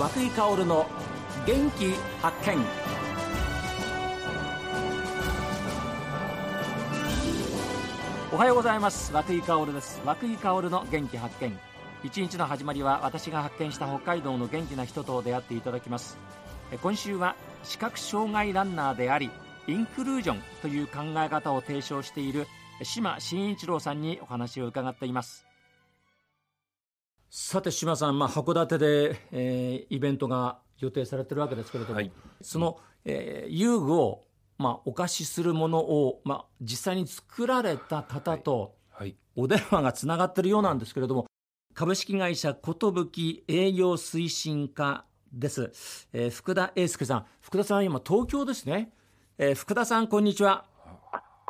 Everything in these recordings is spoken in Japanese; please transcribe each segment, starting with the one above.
和井薫の元気発見。おはようございます。和井薫です。和久井薫の元気発見。一日の始まりは私が発見した北海道の元気な人と出会っていただきます。今週は視覚障害ランナーでありインクルージョンという考え方を提唱している島真一郎さんにお話を伺っています。さて島さん、まあ、函館で、えー、イベントが予定されてるわけですけれども、はい、その、えー、遊具を、まあ、お貸しするものを、まあ、実際に作られた方と、はい、お電話がつながってるようなんですけれども、株式会社寿営業推進課です、えー、福田英介さん。福田さん今東京ですね、えー、福田さんこんにちは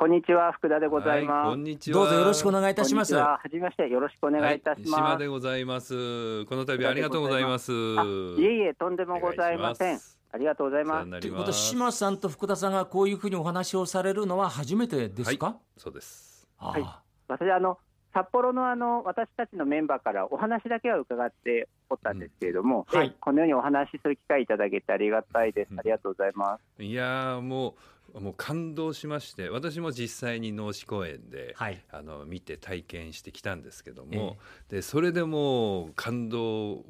こんにちは、福田でございます。はい、こんにちは。どうぞよろしくお願いいたします。はじめまして、よろしくお願いいたします。はい、島でございます。この度ありがとうございます。いえいえ、とんでもございません。ありがとうございます。ということで、島さんと福田さんがこういうふうにお話をされるのは初めてですか？はい、そうです。はい。私あの札幌のあの私たちのメンバーからお話だけは伺っておったんですけれども、うん。はい、このようにお話しする機会いただけてありがたいです。ありがとうございます。いやもうもう感動しまして私も実際に脳死公演で、はい、あの見て体験してきたんですけども、えー、でそれでも感動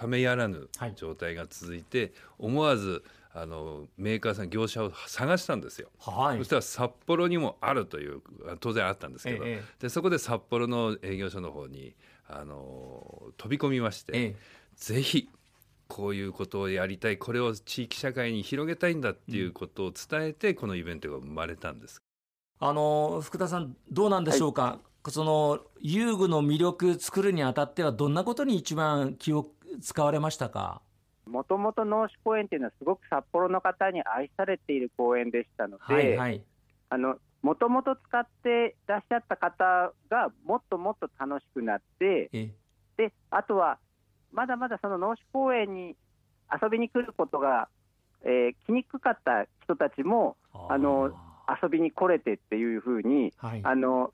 冷めやらぬ状態が続いて、はい、思わずあのメーカーさん業者を探したんですよ、はい、そしたら札幌にもあるという当然あったんですけど、えー、でそこで札幌の営業所の方にあの飛び込みまして、えー、ぜひこういうことをやりたいこれを地域社会に広げたいんだっていうことを伝えて、うん、このイベントが生まれたんです。あの福田さんどうなんでしょうか、はい、その遊具の魅力作るにあたってはどんなことに一番気を使われましたか？もともと農師公園っていうのはすごく札幌の方に愛されている公園でしたので、はいはい、あのもともと使ってらっしゃった方がもっともっと楽しくなってであとはまだまだその農師公園に遊びに来ることが、えー、来にくかった人たちもあの遊びに来れてっていうふうに、はい、あの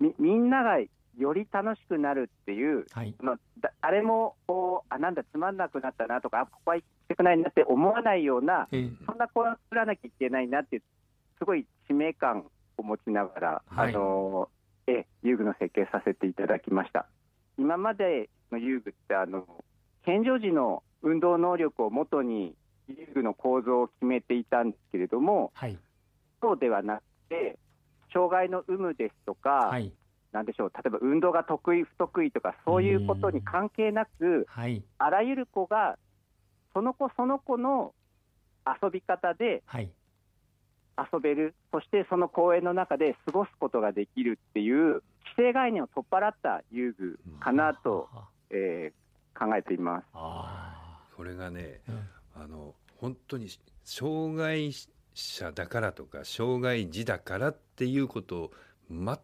みみんながより楽しくなるっていう、はい、の誰もこうあなんだつまんなくなったなとかここは行きたくないなって思わないような、えー、そんな子は作らなきゃいけないなってすごい使命感を持ちながら、はい、あのえ遊具の設計させていただきました。今までの遊具ってあの健常時の運動能力をもとに遊具の構造を決めていたんですけれども、はい、そうではなくて障害の有無ですとか、はい、なんでしょう。例えば運動が得意不得意とかそういうことに関係なく、はい、あらゆる子がその子その子の遊び方で遊べる、そしてその公園の中で過ごすことができるっていう既成概念を取っ払った遊具かなとえー、考えています。これがね、うん、あの本当に障害者だからとか障害児だからっていうことを全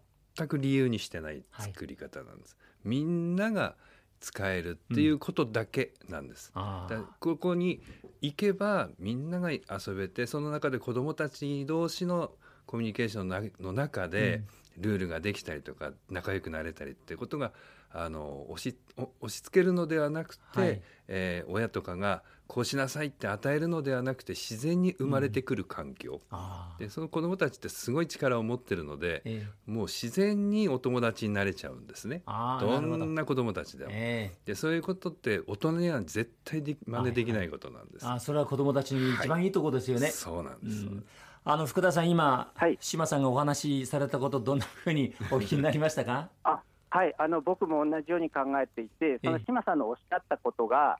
く理由にしてない作り方なんです。はい、みんなが使えるっていうことだけなんです。うん、ここに行けばみんなが遊べてその中で子どもたち同士のコミュニケーションの中でルールができたりとか仲良くなれたりっていうことがあの押し押し付けるのではなくて、はい、えー、親とかがこうしなさいって与えるのではなくて自然に生まれてくる環境、うん、でその子どもたちってすごい力を持ってるので、えー、もう自然にお友達になれちゃうんですね。どんな子どもたちでも、えー、でそういうことって大人には絶対で真似できないことなんです、はいはい、あそれは子どもたちに一番いいところですよね、はい、そうなんです、うん。あの福田さん、今、はい、島さんがお話しされたこと、どんなふうに お聞きになりましたか？あはい。あの僕も同じように考えていて、その島さんのおっしゃったことが、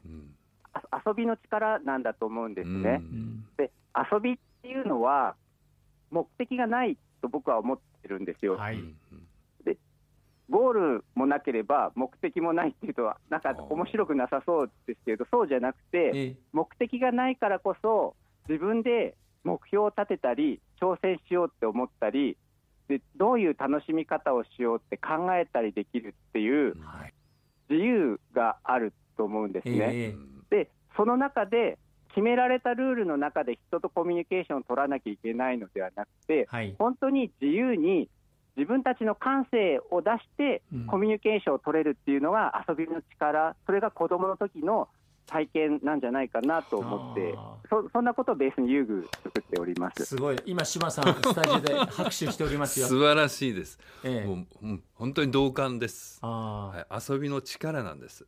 遊びの力なんだと思うんですね。で遊びっていうのは、目的がないと僕は思ってるんですよ。はい、でゴールもなければ目的もないっていうとなんか面白くなさそうですけどそうじゃなくて、目的がないからこそ自分で目標を立てたり挑戦しようって思ったりでどういう楽しみ方をしようって考えたりできるっていう自由があると思うんですね。えー、でその中で決められたルールの中で人とコミュニケーションを取らなきゃいけないのではなくて、はい、本当に自由に自分たちの感性を出してコミュニケーションを取れるっていうのが遊びの力それが子どもの時の体験なんじゃないかなと思ってそそんなことをベースに遊具作っております。すごい。今島さんスタジオで拍手しておりますよ。素晴らしいです、ええ、もう、うん、本当に同感です。はい、遊びの力なんです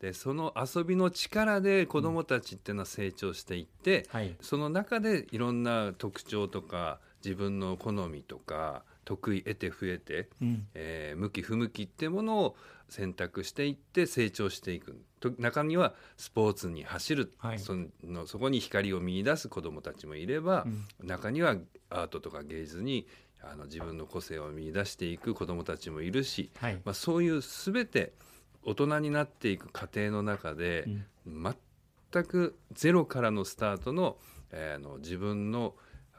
でその遊びの力で子どもたちっていうのは成長していって、うん。はい、その中でいろんな特徴とか自分の好みとか得意得て増えて、うん、えー、向き不向きっていうものを選択していって成長していく。中にはスポーツに走る、はい、そのそこに光を見出す子どもたちもいれば、うん、中にはアートとか芸術にあの自分の個性を見出していく子どもたちもいるし、はい、まあ、そういう全て大人になっていく過程の中で、うん、全くゼロからのスタートの,、えー、の自分の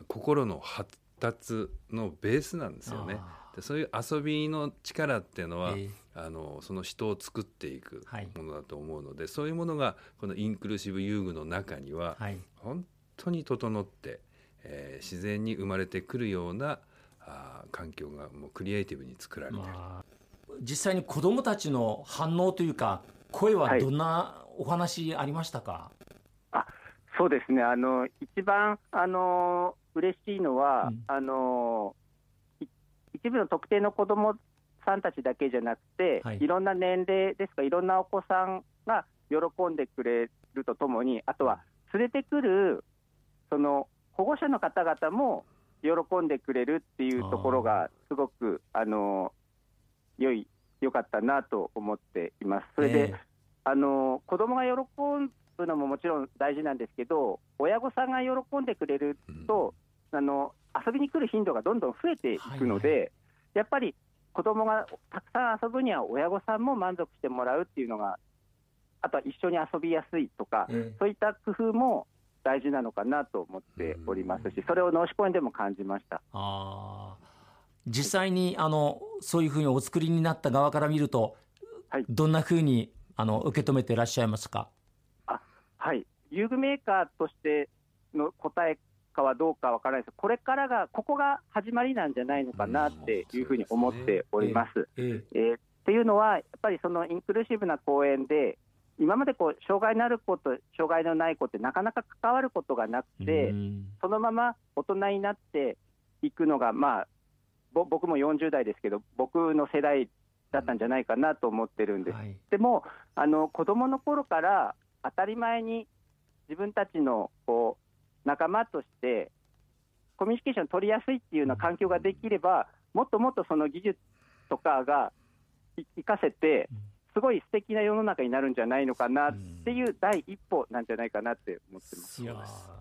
心の発達のベースなんですよね。でそういう遊びの力っていうのは、えー、あのその人を作っていくものだと思うので、はい、そういうものがこのインクルーシブ遊具の中には、はい、本当に整って、えー、自然に生まれてくるようなあ環境がもうクリエイティブに作られてる、まあ、実際に子どもたちの反応というか声はどんなお話ありましたか、はい、あそうですね。あの一番あの嬉しいのは、うん、あの一部の特定の子どもさんたちだけじゃなくて、はい、いろんな年齢ですか、いろんなお子さんが喜んでくれるとともに、あとは連れてくるその保護者の方々も喜んでくれるっていうところが、すごくあの良い良かったなと思っています。それで、えー、あの子供が喜ぶのももちろん大事なんですけど、親御さんが喜んでくれると、うん、あの遊びに来る頻度がどんどん増えていくので、はいはい、やっぱり子供がたくさん遊ぶには親御さんも満足してもらうっていうのが、あとは一緒に遊びやすいとか、えー、そういった工夫も大事なのかなと思っておりますし、それを脳死公園でも感じました。あ実際にあのそういうふうにお作りになった側から見ると、はい、どんなふうにあの受け止めていらっしゃいますか？あはい。遊具メーカーとしての答えかはどうかわからないです。これからが、ここが始まりなんじゃないのかなっていうふうに思っております。えー、えー、っていうのは、やっぱりそのインクルーシブな公園で、今までこう障害のある子と障害のない子ってなかなか関わることがなくて、そのまま大人になっていくのが、まあ、僕も40代ですけど、僕の世代だったんじゃないかなと思ってるんです。はい、でもあの子供の頃から当たり前に自分たちのこう仲間としてコミュニケーション取りやすいっていうような環境ができればもっともっとその技術とかが生かせてすごい素敵な世の中になるんじゃないのかなっていう第一歩なんじゃないかなって思ってます。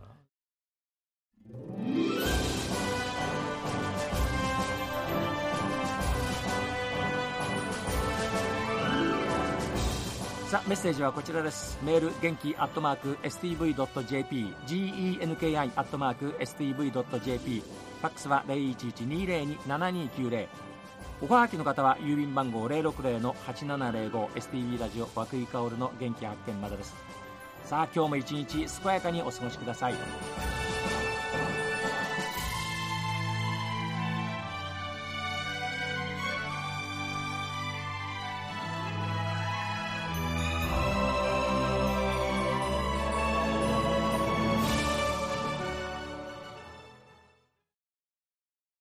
さあメッセージはこちらです。メール元気アットマーク STV.jp genki アットマーク STV.jp ファックスは0112027290おはがきの方は郵便番号060-8705 STV ラジオ和久井薫の元気発見までです。さあ今日も一日健やかにお過ごしください。